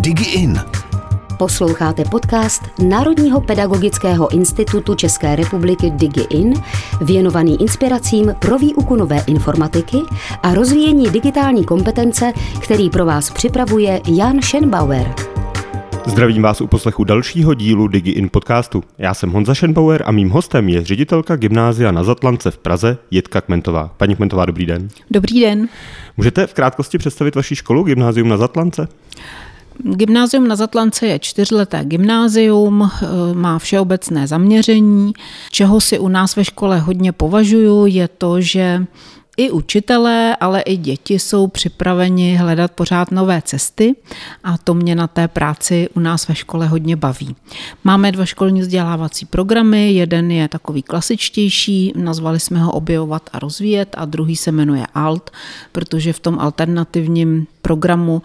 DigiIn. Posloucháte podcast Národního pedagogického institutu České republiky DigiIn, věnovaný inspiracím pro výuku nové informatiky a rozvíjení digitální kompetence, který pro vás připravuje Jan Schenbauer. Zdravím vás u poslechu dalšího dílu DigiIn podcastu. Já jsem Honza Schenbauer a mým hostem je ředitelka gymnázia na Zatlance v Praze Jitka Kmentová. Paní Kmentová, dobrý den. Dobrý den. Můžete v krátkosti představit vaši školu, gymnázium na Zatlance? Gymnázium na Zatlance je čtyřleté gymnázium, eh, má všeobecné zaměření. Čeho si u nás ve škole hodně považuju, je to, že i učitelé, ale i děti jsou připraveni hledat pořád nové cesty a to mě na té práci u nás ve škole hodně baví. Máme dva školní vzdělávací programy, jeden je takový klasičtější, nazvali jsme ho Objevovat a rozvíjet a druhý se jmenuje ALT, protože v tom alternativním programu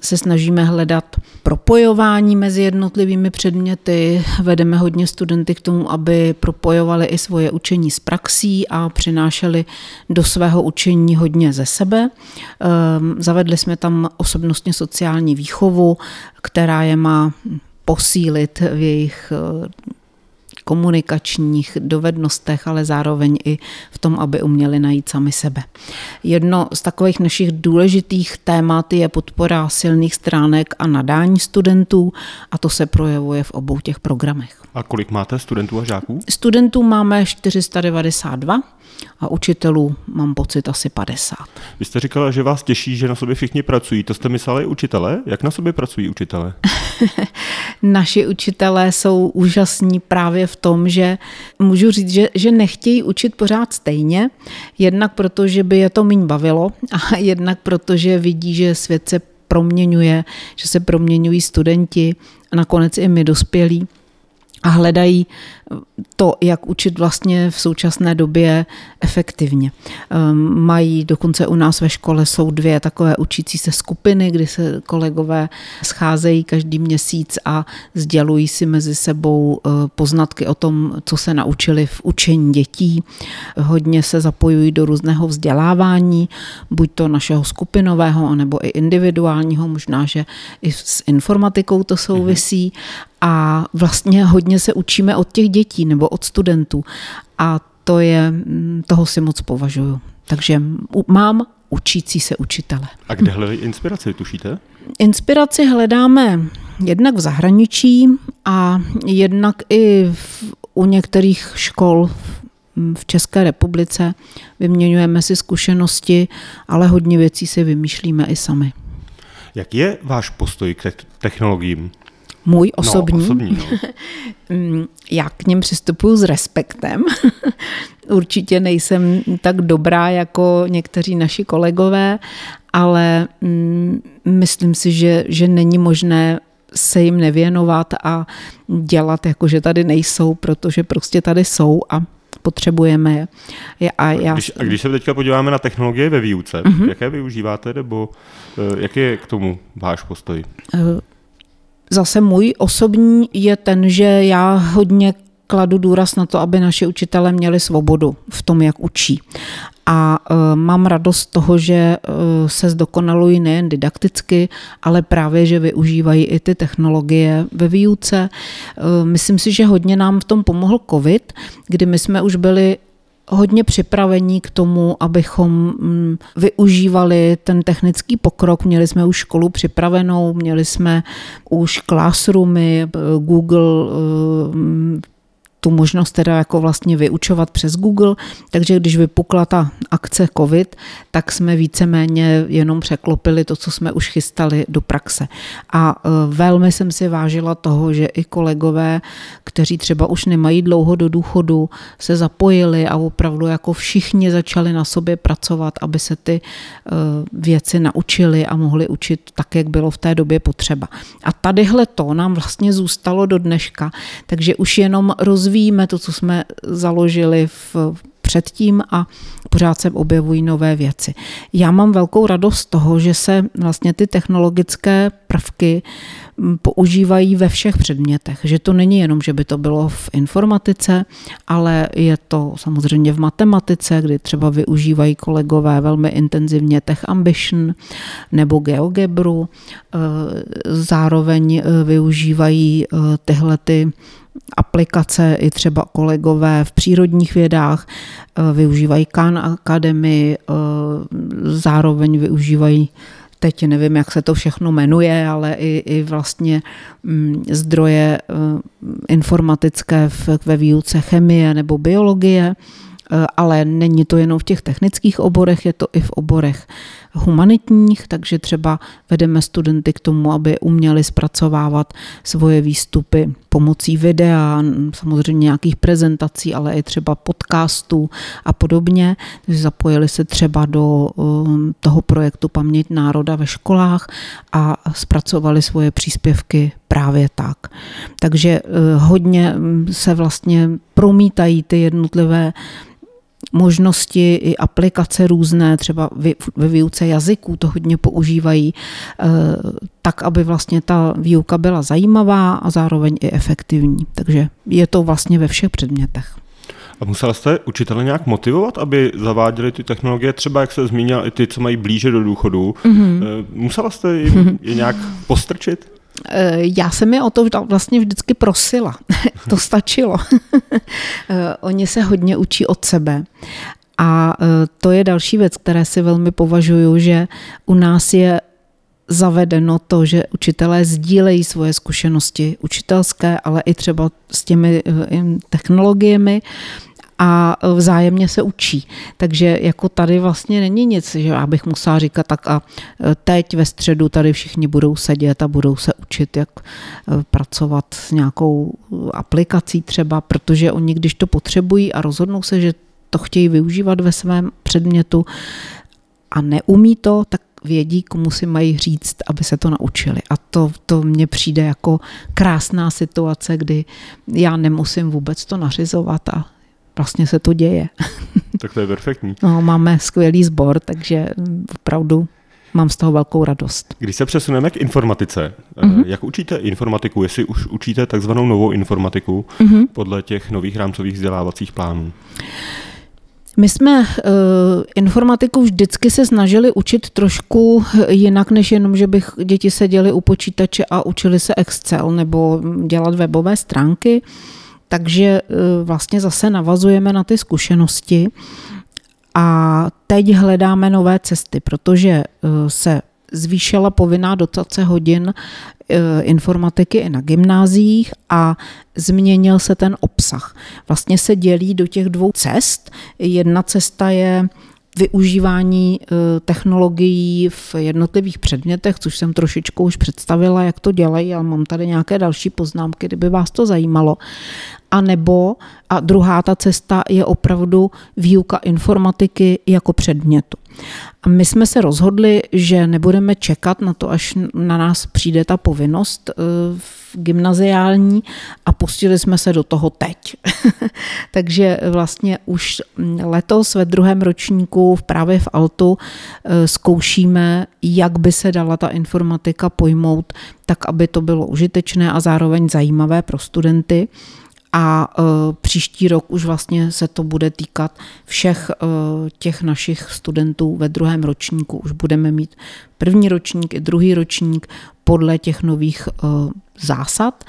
se snažíme hledat propojování mezi jednotlivými předměty. Vedeme hodně studenty k tomu, aby propojovali i svoje učení s praxí a přinášeli do svého učení hodně ze sebe. Ehm, zavedli jsme tam osobnostně sociální výchovu, která je má posílit v jejich komunikačních dovednostech, ale zároveň i v tom, aby uměli najít sami sebe. Jedno z takových našich důležitých témat je podpora silných stránek a nadání studentů a to se projevuje v obou těch programech. A kolik máte studentů a žáků? Studentů máme 492 a učitelů mám pocit asi 50. Vy jste říkala, že vás těší, že na sobě všichni pracují. To jste mysleli učitele? Jak na sobě pracují učitele? Naši učitelé jsou úžasní právě v tom, že můžu říct, že, že nechtějí učit pořád stejně, jednak proto, že by je to méně bavilo a jednak proto, že vidí, že svět se proměňuje, že se proměňují studenti a nakonec i my dospělí a hledají to, jak učit vlastně v současné době efektivně. Ehm, mají dokonce u nás ve škole jsou dvě takové učící se skupiny, kdy se kolegové scházejí každý měsíc a sdělují si mezi sebou eh, poznatky o tom, co se naučili v učení dětí. Hodně se zapojují do různého vzdělávání, buď to našeho skupinového, anebo i individuálního, možná, že i s informatikou to souvisí. A vlastně hodně se učíme od těch dětí nebo od studentů. A to je, mm, toho si moc považuju. Takže mám učící se učitele. A kde hledají inspiraci, tušíte? Inspiraci hledáme jednak v zahraničí a jednak i v, u některých škol v České republice. Vyměňujeme si zkušenosti, ale hodně věcí si vymýšlíme i sami. Jak je váš postoj k technologiím? Můj osobní. No, osobní no. Mm, já k něm přistupuji s respektem. Určitě nejsem tak dobrá jako někteří naši kolegové, ale mm, myslím si, že, že není možné se jim nevěnovat a dělat jako, že tady nejsou, protože prostě tady jsou a potřebujeme je. A, já... když, a když se teďka podíváme na technologie ve výuce, uh-huh. jaké využíváte, nebo uh, jaký je k tomu váš postoj? Zase můj osobní je ten, že já hodně kladu důraz na to, aby naši učitelé měli svobodu v tom, jak učí. A e, mám radost toho, že e, se zdokonalují nejen didakticky, ale právě, že využívají i ty technologie ve výuce. E, myslím si, že hodně nám v tom pomohl COVID, kdy my jsme už byli hodně připravení k tomu, abychom mm, využívali ten technický pokrok. Měli jsme už školu připravenou, měli jsme už classroomy, Google tu možnost teda jako vlastně vyučovat přes Google, takže když vypukla ta akce COVID, tak jsme víceméně jenom překlopili to, co jsme už chystali do praxe. A e, velmi jsem si vážila toho, že i kolegové, kteří třeba už nemají dlouho do důchodu, se zapojili a opravdu jako všichni začali na sobě pracovat, aby se ty e, věci naučili a mohli učit tak, jak bylo v té době potřeba. A tadyhle to nám vlastně zůstalo do dneška, takže už jenom rozvíjíme to, co jsme založili v předtím a pořád se objevují nové věci. Já mám velkou radost z toho, že se vlastně ty technologické prvky používají ve všech předmětech. Že to není jenom, že by to bylo v informatice, ale je to samozřejmě v matematice, kdy třeba využívají kolegové velmi intenzivně Tech Ambition nebo GeoGebru. E, zároveň e, využívají e, tyhle ty aplikace i třeba kolegové v přírodních vědách, využívají Khan Academy, zároveň využívají teď nevím, jak se to všechno jmenuje, ale i, i vlastně mm, zdroje eh, informatické ve výuce chemie nebo biologie. Eh, ale není to jenom v těch technických oborech, je to i v oborech humanitních, takže třeba vedeme studenty k tomu, aby uměli zpracovávat svoje výstupy pomocí videa, samozřejmě nějakých prezentací, ale i třeba podcastů a podobně. Zapojili se třeba do um, toho projektu Paměť národa ve školách a zpracovali svoje příspěvky právě tak. Takže eh, hodně mm, se vlastně promítají ty jednotlivé možnosti i aplikace různé, třeba ve výuce jazyků to hodně používají, eh, tak, aby vlastně ta výuka byla zajímavá a zároveň i efektivní. Takže je to vlastně ve všech předmětech. A musela jste učitele nějak motivovat, aby zaváděli ty technologie, třeba jak se zmínil, i ty, co mají blíže do důchodu. Mm-hmm. Musela jste je nějak postrčit? Eh, já jsem je o to vlastně vždycky prosila. to stačilo. Eh, oni se hodně učí od sebe. A eh, to je další věc, které si velmi považuju, že u nás je zavedeno to, že učitelé sdílejí svoje zkušenosti učitelské, ale i třeba s těmi technologiemi a vzájemně se učí. Takže jako tady vlastně není nic, že já bych musela říkat tak a e, teď ve středu tady všichni budou sedět a budou se učit, jak e, pracovat s nějakou aplikací třeba, protože oni, když to potřebují a rozhodnou se, že to chtějí využívat ve svém předmětu a neumí to, tak vědí, komu si mají říct, aby se to naučili. A to, to mně přijde jako krásná situace, kdy já nemusím vůbec to nařizovat a vlastně se to děje. Tak to je perfektní. No, máme skvělý sbor, takže opravdu mám z toho velkou radost. Když se přesuneme k informatice, mm-hmm. jak učíte informatiku, jestli už učíte takzvanou novou informatiku mm-hmm. podle těch nových rámcových vzdělávacích plánů? My jsme uh, informatiku vždycky se snažili učit trošku jinak, než jenom, že bych děti seděli u počítače a učili se Excel nebo dělat webové stránky. Uh, takže e, vlastně zase navazujeme na ty zkušenosti a teď hledáme nové cesty, protože e, se zvýšila povinná dotace hodin e, informatiky i na gymnáziích a změnil se ten obsah. Vlastně se dělí do těch dvou cest. Jedna cesta je využívání technologií v jednotlivých předmětech, což jsem trošičku už představila, jak to dělají, ale mám tady nějaké další poznámky, kdyby vás to zajímalo. A nebo, a druhá ta cesta je opravdu výuka informatiky jako předmětu. A my jsme se rozhodli, že nebudeme čekat na to, až na nás přijde ta povinnost eh, gymnaziální a pustili jsme se do toho teď. Takže vlastně už letos ve druhém ročníku právě v Altu eh, zkoušíme, jak by se dala ta informatika pojmout, tak aby to bylo užitečné a zároveň zajímavé pro studenty a uh, příští rok už vlastně se to bude týkat všech uh, těch našich studentů ve druhém ročníku. Už budeme mít první ročník i druhý ročník podle těch nových uh, zásad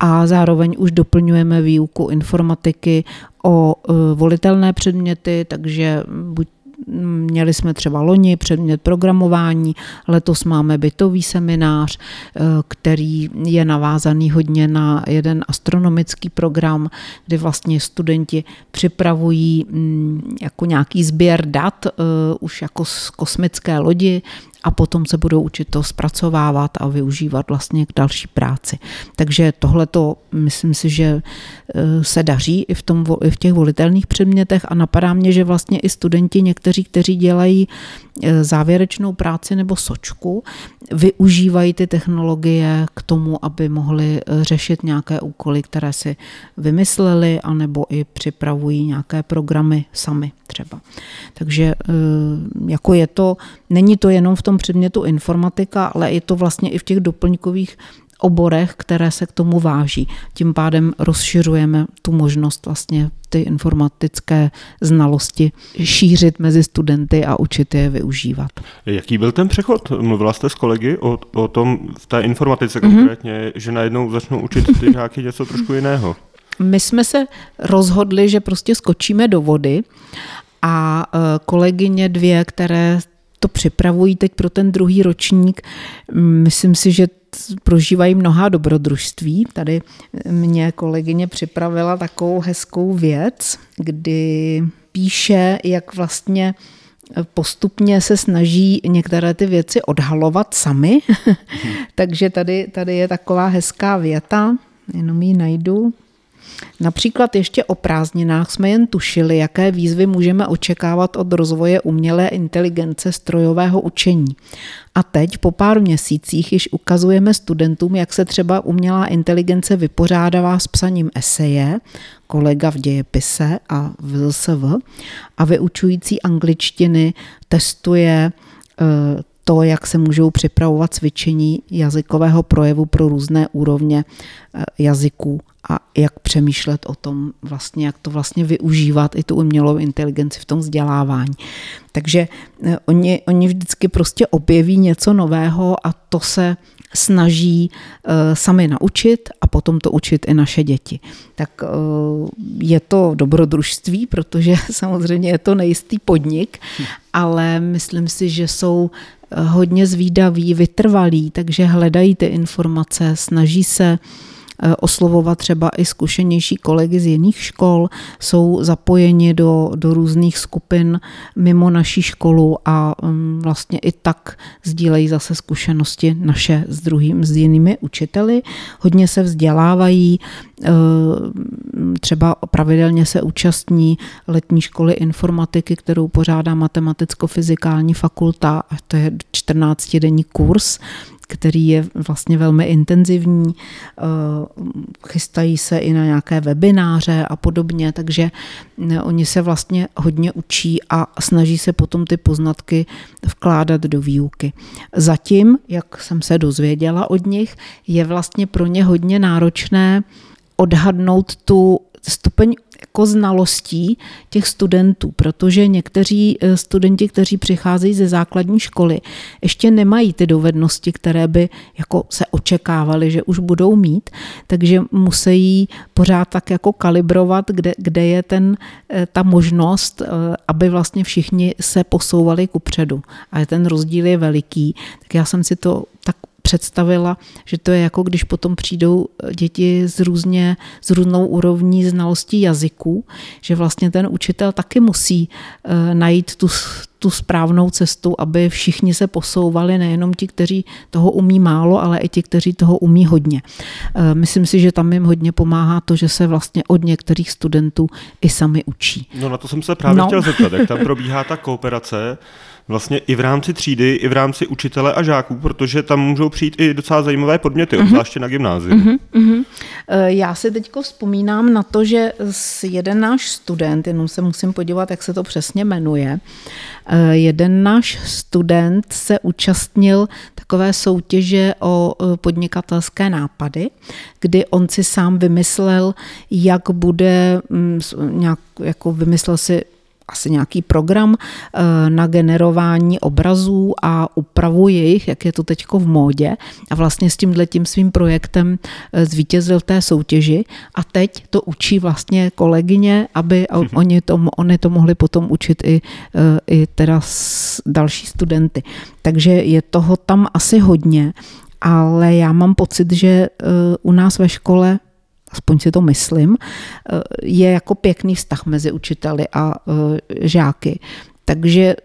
a zároveň už doplňujeme výuku informatiky o volitelné předměty, takže buď Měli jsme třeba loni předmět programování, letos máme bytový seminář, eh, který je navázaný hodně na jeden astronomický program, kdy vlastně studenti připravují mm, jako nějaký sběr dat eh, už jako z kosmické lodi a potom se budou učit to zpracovávat a využívat vlastně k další práci. Takže tohle to myslím si, že eh, se daří i v, tom, i v těch volitelných předmětech a napadá mě, že vlastně i studenti někteří, kteří dělají eh, závěrečnou práci nebo sočku, využívají ty technologie k tomu, aby mohli eh, řešit nějaké úkoly, které si vymysleli, anebo i připravují nějaké programy sami třeba. Takže jako je to, není to jenom v tom předmětu informatika, ale je to vlastně i v těch doplňkových oborech, které se k tomu váží. Tím pádem rozšiřujeme tu možnost vlastně ty informatické znalosti šířit mezi studenty a učit je využívat. Jaký byl ten přechod? Mluvila jste s kolegy o, o tom v té informatice mm-hmm. konkrétně, že najednou začnou učit ty žáky něco trošku jiného? My jsme se rozhodli, že prostě skočíme do vody a e, kolegyně dvě, které to připravují teď pro ten druhý ročník, myslím si, že prožívají mnoha dobrodružství. Tady mě kolegyně připravila takovou hezkou věc, kdy píše, jak vlastně postupně se snaží některé ty věci odhalovat sami. Takže tady, tady je taková hezká věta, jenom ji najdu. Například ještě o prázdninách jsme jen tušili, jaké výzvy můžeme očekávat od rozvoje umělé inteligence strojového učení. A teď, po pár měsících, již ukazujeme studentům, jak se třeba umělá inteligence vypořádává s psaním eseje, kolega v dějepise a v ZSV, a vyučující angličtiny testuje eh, to, jak se můžou připravovat cvičení jazykového projevu pro různé úrovně eh, jazyků a jak přemýšlet o tom, vlastně, jak to vlastně využívat, i tu umělou inteligenci v tom vzdělávání. Takže eh, oni, oni vždycky prostě objeví něco nového a to se snaží uh, sami naučit a potom to učit i naše děti. Tak je to dobrodružství, protože samozřejmě je to nejistý podnik, ale myslím si, že jsou hodně zvídaví, vytrvalí, takže hledají ty informace, snaží se oslovovat třeba i zkušenější kolegy z jiných škol, jsou zapojeni do, do různých skupin mimo naší školu a mm, vlastně i tak sdílejí zase zkušenosti naše s druhým, s jinými učiteli. Hodně se vzdělávají, eh, třeba pravidelně se účastní letní školy informatiky, kterou pořádá matematicko-fyzikální fakulta, a to je 14-denní kurs, který je vlastně velmi intenzivní, eh, chystají se i na nějaké webináře a podobně, takže eh, oni se vlastně hodně učí a snaží se potom ty poznatky vkládat do výuky. Zatím, jak jsem se dozvěděla od nich, je vlastně pro ně hodně náročné odhadnout tu stupeň jako znalostí těch studentů, protože někteří eh, studenti, kteří přicházejí ze základní školy, ještě nemají ty dovednosti, které by jako se očekávali, že už budou mít, takže musí pořád tak jako kalibrovat, kde, kde je ten, eh, ta možnost, eh, aby vlastně všichni se posouvali ku předu. A ten rozdíl je veliký, tak já jsem si to tak představila, že to je jako když potom přijdou děti z, různě, z různou úrovní znalostí jazyků, že vlastně ten učitel taky musí uh, najít tu, tu správnou cestu, aby všichni se posouvali, nejenom ti, kteří toho umí málo, ale i ti, kteří toho umí hodně. Uh, myslím si, že tam jim hodně pomáhá to, že se vlastně od některých studentů i sami učí. No na to jsem se právě no. chtěl zeptat, jak tam probíhá ta kooperace vlastně i v rámci třídy, i v rámci učitele a žáků, protože tam můžou přijít i docela zajímavé podměty, uh-huh. zvláště na gymnáziu. Uh-huh. Uh-huh. Já si teď vzpomínám na to, že jeden náš student, jenom se musím podívat, jak se to přesně jmenuje, e, jeden náš student se účastnil takové soutěže o e, podnikatelské nápady, kdy on si sám vymyslel, jak bude, mm, nějak jako vymyslel si asi nějaký program eh, na generování obrazů a úpravu jejich, jak je to teď v módě. A vlastně s tímhle tím svým projektem eh, zvítězil té soutěži a teď to učí vlastně kolegyně, aby oni to, oni to mohli potom učit i, eh, i teda další studenty. Takže je toho tam asi hodně, ale já mám pocit, že u nás ve škole aspoň si to myslím, eh, je jako pěkný vztah mezi učiteli a eh, žáky. Takže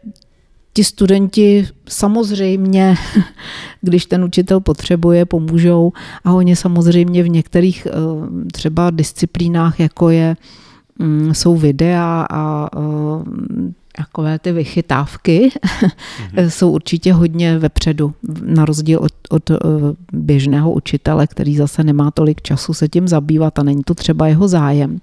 ti studenti samozřejmě, když ten učitel potřebuje, pomůžou a oni samozřejmě v některých eh, třeba disciplínách, jako je mm, jsou videa a takové ty vychytávky mm-hmm. jsou určitě hodně vepředu, na rozdíl od, od eh, běžného učitele, který zase nemá tolik času se tím zabývat a není to třeba jeho zájem.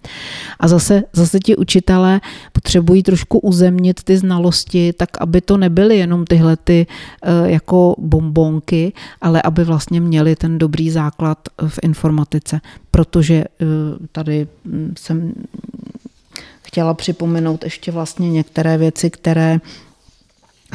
A zase, zase ti učitelé potřebují trošku uzemnit ty znalosti, tak aby to nebyly jenom tyhle ty eh, jako bombonky, ale aby vlastně měli ten dobrý základ v informatice, protože eh, tady hm, jsem chtěla připomenout ještě vlastně některé věci, které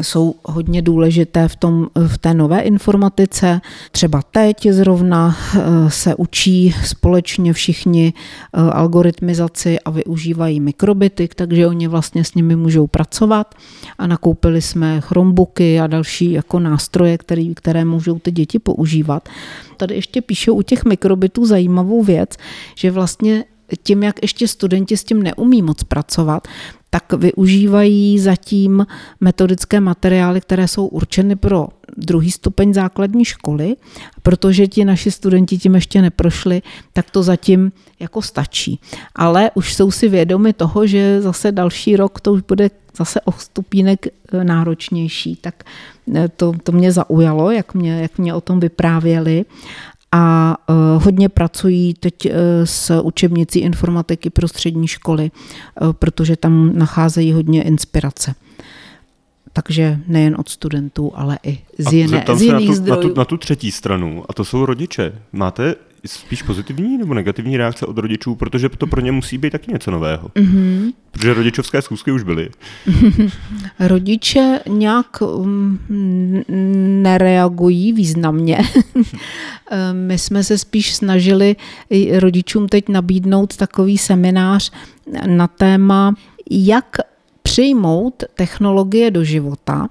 jsou hodně důležité v, tom, v té nové informatice. Třeba teď zrovna eh, se učí společně všichni eh, algoritmizaci a využívají mikrobity, takže oni vlastně s nimi můžou pracovat a nakoupili jsme Chromebooky a další jako nástroje, který, které můžou ty děti používat. Tady ještě píšou u těch mikrobitů zajímavou věc, že vlastně tím, jak ještě studenti s tím neumí moc pracovat, tak využívají zatím metodické materiály, které jsou určeny pro druhý stupeň základní školy. Protože ti naši studenti tím ještě neprošli, tak to zatím jako stačí. Ale už jsou si vědomi toho, že zase další rok to už bude zase o stupínek e, náročnější. Tak e, to, to mě zaujalo, jak mě, jak mě o tom vyprávěli a e, hodně pracují teď e, s učebnicí informatiky pro střední školy, e, protože tam nacházejí hodně inspirace. Takže nejen od studentů, ale i z, jiné, z jiných na tu, zdrojů. Na tu, na tu třetí stranu, a to jsou rodiče. Máte spíš pozitivní nebo negativní reakce od rodičů, protože to pro ně musí být taky něco nového. Mm-hmm. Protože rodičovské schůzky už byly. Rodiče nějak um, nereagují významně. My jsme se spíš snažili rodičům teď nabídnout takový seminář na téma, jak přijmout technologie do života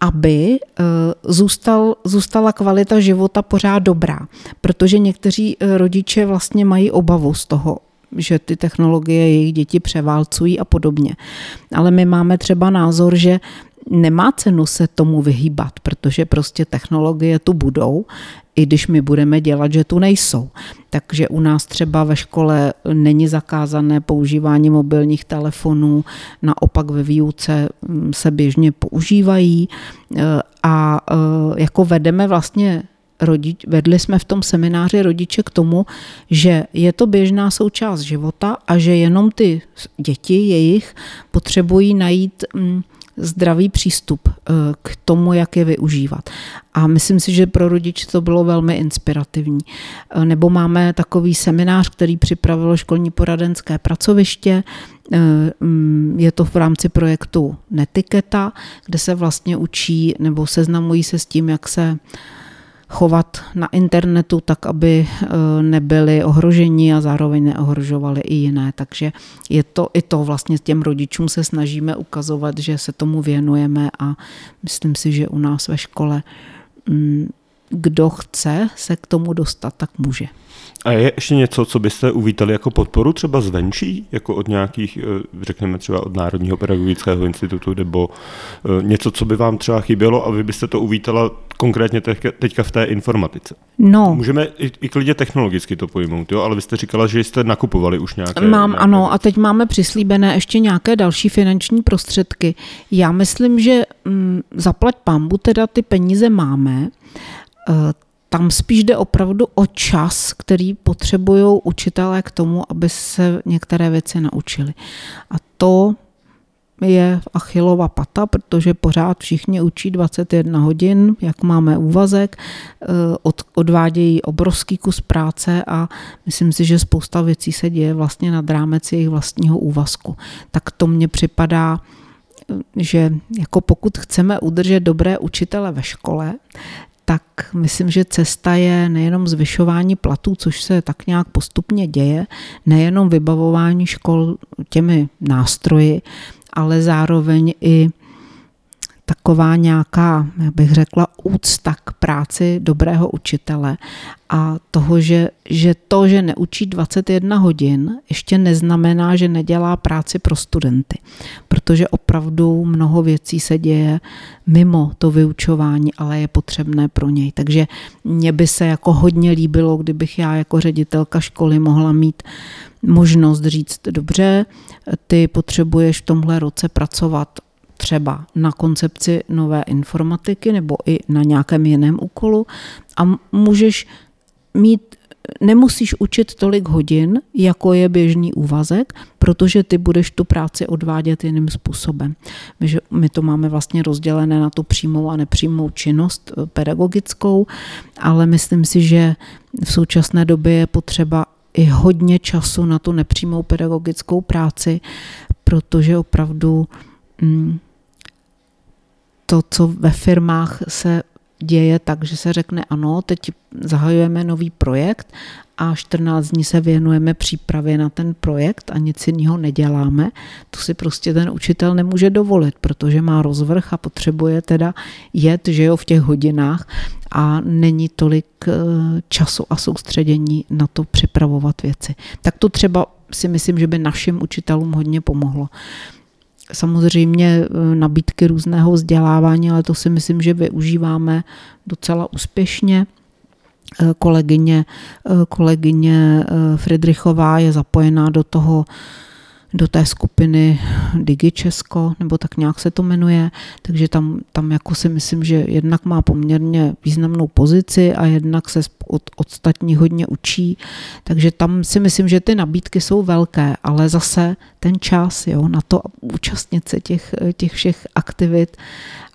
aby eh, zůstal, zůstala kvalita života pořád dobrá. Protože někteří eh, rodiče vlastně mají obavu z toho, že ty technologie jejich děti převálcují a podobně. Ale my máme třeba názor, že nemá cenu se tomu vyhýbat, protože prostě technologie tu budou, i když my budeme dělat, že tu nejsou. Takže u nás třeba ve škole není zakázané používání mobilních telefonů, naopak ve výuce mm, se běžně používají e, a e, jako vedeme vlastně rodič, vedli jsme v tom semináři rodiče k tomu, že je to běžná součást života a že jenom ty děti jejich potřebují najít mm, zdravý přístup eh, k tomu, jak je využívat. A myslím si, že pro rodiče to bylo velmi inspirativní. Eh, nebo máme takový seminář, který připravilo školní poradenské pracoviště. Eh, mm, je to v rámci projektu Netiketa, kde se vlastně učí nebo seznamují se s tím, jak se chovat na internetu tak, aby eh, nebyli ohroženi a zároveň neohrožovali i jiné. Takže je to i to vlastně těm rodičům se snažíme ukazovat, že se tomu věnujeme a myslím si, že u nás ve škole mm, kdo chce se k tomu dostat, tak může. A je ještě něco, co byste uvítali jako podporu třeba zvenčí, jako od nějakých, eh, řekněme třeba od Národního pedagogického institutu, nebo eh, něco, co by vám třeba chybělo a vy byste to uvítala konkrétně teďka v té informatice? No. Můžeme i, i klidně technologicky to pojmout, jo? ale vy jste říkala, že jste nakupovali už nějaké... Mám, nějaké... ano, a teď máme přislíbené ještě nějaké další finanční prostředky. Já myslím, že mm, zaplať pambu, teda ty peníze máme, tam spíš jde opravdu o čas, který potřebují učitelé k tomu, aby se některé věci naučili. A to je Achilova pata, protože pořád všichni učí 21 hodin, jak máme úvazek, eh, od, odvádějí obrovský kus práce a myslím si, že spousta věcí se děje vlastně nad rámec jejich vlastního úvazku. Tak to mně připadá, eh, že jako pokud chceme udržet dobré učitele ve škole, tak myslím, že cesta je nejenom zvyšování platů, což se tak nějak postupně děje, nejenom vybavování škol těmi nástroji, ale zároveň i taková nějaká, jak bych řekla, úcta k práci dobrého učitele a toho, že, že to, že neučí 21 hodin, ještě neznamená, že nedělá práci pro studenty. Protože opravdu mnoho věcí se děje mimo to vyučování, ale je potřebné pro něj. Takže mně by se jako hodně líbilo, kdybych já jako ředitelka školy mohla mít možnost říct, dobře, ty potřebuješ v tomhle roce pracovat třeba na koncepci nové informatiky nebo i na nějakém jiném úkolu a můžeš mít nemusíš učit tolik hodin, jako je běžný úvazek, protože ty budeš tu práci odvádět jiným způsobem. My, že my to máme vlastně rozdělené na tu přímou a nepřímou činnost eh, pedagogickou, ale myslím si, že v současné době je potřeba i hodně času na tu nepřímou pedagogickou práci, protože opravdu mm, to, co ve firmách se děje tak, že se řekne ano, teď zahajujeme nový projekt a 14 dní se věnujeme přípravě na ten projekt a nic jiného neděláme, to si prostě ten učitel nemůže dovolit, protože má rozvrh a potřebuje teda jet, že jo, v těch hodinách a není tolik eh, času a soustředění na to připravovat věci. Tak to třeba si myslím, že by našim učitelům hodně pomohlo samozřejmě eh, nabídky různého vzdělávání, ale to si myslím, že využíváme docela úspěšně. Eh, kolegyně, eh, kolegyně Friedrichová je zapojená do toho do té skupiny Digi Česko, nebo tak nějak se to jmenuje, takže tam, tam jako si myslím, že jednak má poměrně významnou pozici a jednak se od ostatních hodně učí, takže tam si myslím, že ty nabídky jsou velké, ale zase ten čas jo, na to účastnit se těch, těch všech aktivit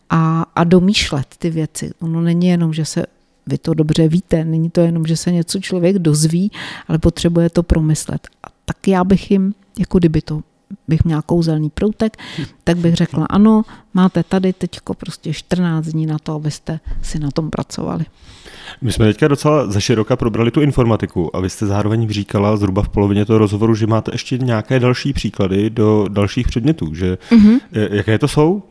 a, a domýšlet ty věci. Ono není jenom, že se vy to dobře víte, není to jenom, že se něco člověk dozví, ale potřebuje to promyslet. A tak já bych jim jako kdyby to bych měla kouzelný proutek, tak bych řekla ano, máte tady teďko prostě 14 dní na to, abyste si na tom pracovali. My jsme teďka docela zaširoka probrali tu informatiku a vy jste zároveň říkala zhruba v polovině toho rozhovoru, že máte ještě nějaké další příklady do dalších předmětů, že mm-hmm. jaké to jsou?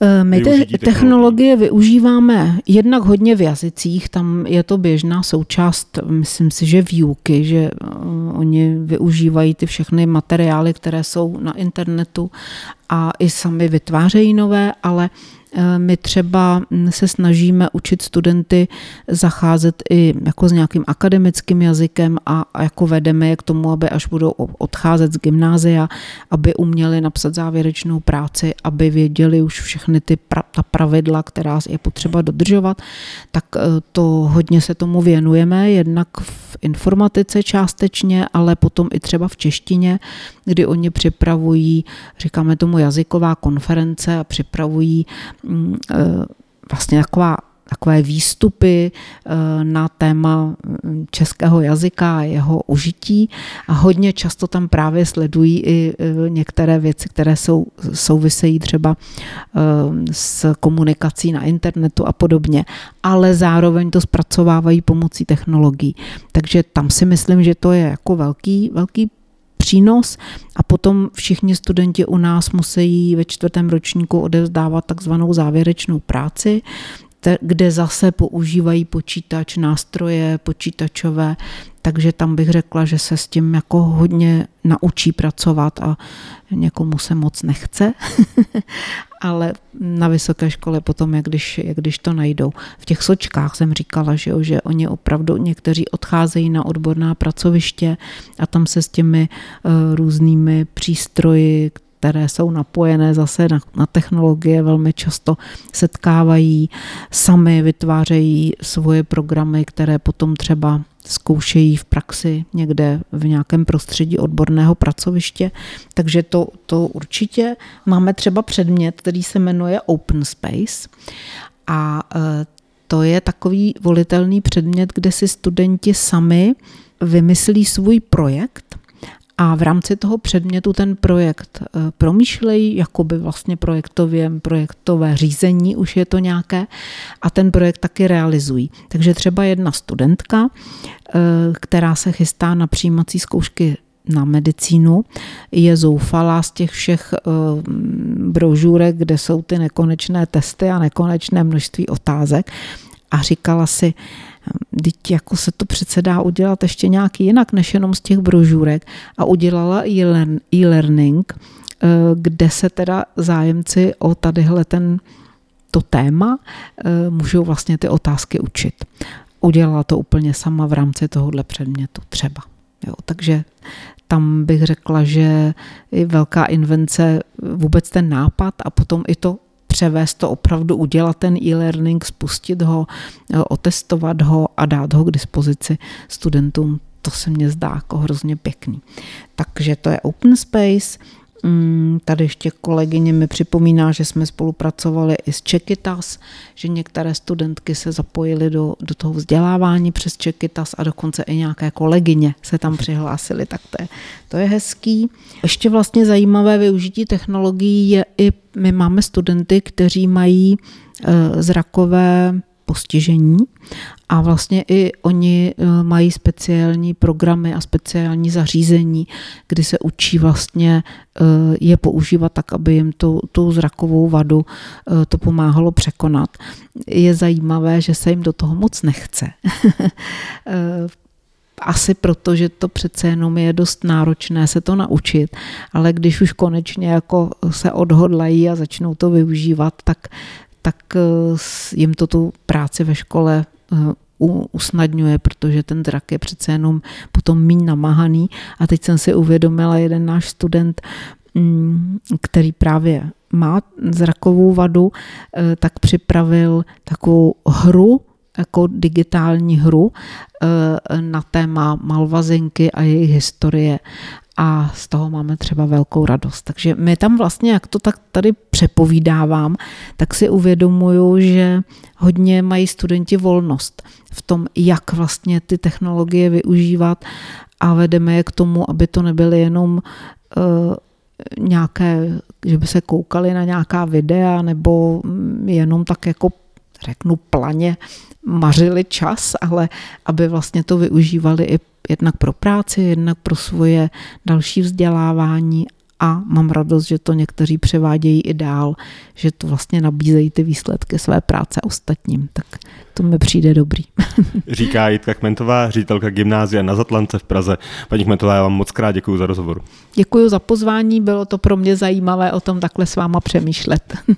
Eh, my te- technologie. využíváme jednak hodně v jazycích, tam je to běžná součást, myslím si, že výuky, že uh, oni využívají ty všechny materiály, které jsou na internetu a i sami vytvářejí nové, ale uh, Eh, my třeba hm, se snažíme učit studenty zacházet i jako s nějakým akademickým jazykem a jako vedeme je k tomu, aby až budou odcházet z gymnázia, aby uměli napsat závěrečnou práci, aby věděli už všechny ty pra, ta pravidla, která je potřeba dodržovat, tak eh, to hodně se tomu věnujeme, jednak v informatice částečně, ale potom i třeba v češtině, kdy oni připravují, říkáme tomu jazyková konference a připravují vlastně taková takové výstupy e, na téma mm, českého jazyka a jeho užití a hodně často tam právě sledují i e, některé věci, které jsou, souvisejí třeba s komunikací na internetu a podobně, ale zároveň to zpracovávají pomocí technologií. Takže tam si myslím, že to je jako velký, velký přínos a potom všichni studenti u nás musí ve čtvrtém ročníku odevzdávat takzvanou závěrečnou práci, kde zase používají počítač, nástroje počítačové, takže tam bych řekla, že se s tím jako hodně naučí pracovat a někomu se moc nechce, ale na vysoké škole potom, jak když, jak když to najdou. V těch sočkách jsem říkala, že, jo, že oni opravdu někteří odcházejí na odborná pracoviště a tam se s těmi uh, různými přístroji, které jsou napojené zase na, na technologie, velmi často setkávají, sami vytvářejí svoje programy, které potom třeba zkoušejí v praxi někde v nějakém prostředí odborného pracoviště. Takže to, to určitě máme třeba předmět, který se jmenuje Open Space a e, to je takový volitelný předmět, kde si studenti sami vymyslí svůj projekt a v rámci toho předmětu ten projekt eh, promýšlejí, jakoby vlastně projektově, projektové řízení už je to nějaké a ten projekt taky realizují. Takže třeba jedna studentka, eh, která se chystá na přijímací zkoušky na medicínu, je zoufalá z těch všech brožurek, kde jsou ty nekonečné testy a nekonečné množství otázek a říkala si, Teď jako se to přece dá udělat ještě nějak jinak, než jenom z těch brožurek. A udělala e-learning, eh, kde se teda zájemci o tadyhle ten to téma eh, můžou vlastně ty otázky učit. Udělala to úplně sama v rámci tohohle předmětu třeba. Jo, takže tam bych řekla, že je velká invence vůbec ten nápad a potom i to převést to opravdu, udělat ten e-learning, spustit ho, eh, otestovat ho a dát ho k dispozici studentům. To se mně zdá jako hrozně pěkný. Takže to je open space, tady ještě kolegyně mi připomíná, že jsme spolupracovali i s Čekytas, že některé studentky se zapojily do, do toho vzdělávání přes Čekytas a dokonce i nějaké kolegyně se tam přihlásily, tak to je, to je hezký. Ještě vlastně zajímavé využití technologií je i, my máme studenty, kteří mají e, zrakové postižení a vlastně i oni eh, mají speciální programy a speciální zařízení, kdy se učí vlastně eh, je používat tak, aby jim tu, tu zrakovou vadu eh, to pomáhalo překonat. Je zajímavé, že se jim do toho moc nechce. asi proto, že to přece jenom je dost náročné se to naučit, ale když už konečně jako se odhodlají a začnou to využívat, tak tak eh, jim to tu práci ve škole eh, usnadňuje, protože ten drak je přece jenom potom míň namahaný. A teď jsem si uvědomila, jeden náš student, mm, který právě má zrakovou vadu, eh, tak připravil takovou hru, jako digitální hru na téma malvazinky a jejich historie a z toho máme třeba velkou radost. Takže my tam vlastně, jak to tak tady přepovídávám, tak si uvědomuju, že hodně mají studenti volnost v tom, jak vlastně ty technologie využívat a vedeme je k tomu, aby to nebyly jenom uh, nějaké, že by se koukali na nějaká videa nebo jenom tak jako řeknu planě mařili čas, ale aby vlastně to využívali i jednak pro práci, jednak pro svoje další vzdělávání a mám radost, že to někteří převádějí i dál, že to vlastně nabízejí ty výsledky své práce ostatním. Tak to mi přijde dobrý. Říká Jitka Kmentová, ředitelka gymnázia na Zatlance v Praze. Paní Kmentová, já vám moc krát děkuji za rozhovor. Děkuji za pozvání, bylo to pro mě zajímavé o tom takhle s váma přemýšlet.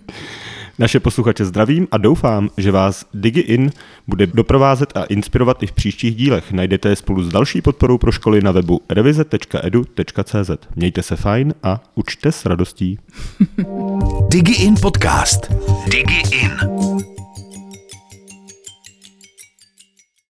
Naše posluchače zdravím a doufám, že vás DigiIn bude doprovázet a inspirovat i v příštích dílech. Najdete je spolu s další podporou pro školy na webu revize.edu.cz. Mějte se fajn a učte s radostí. DigiIn podcast. DigiIn.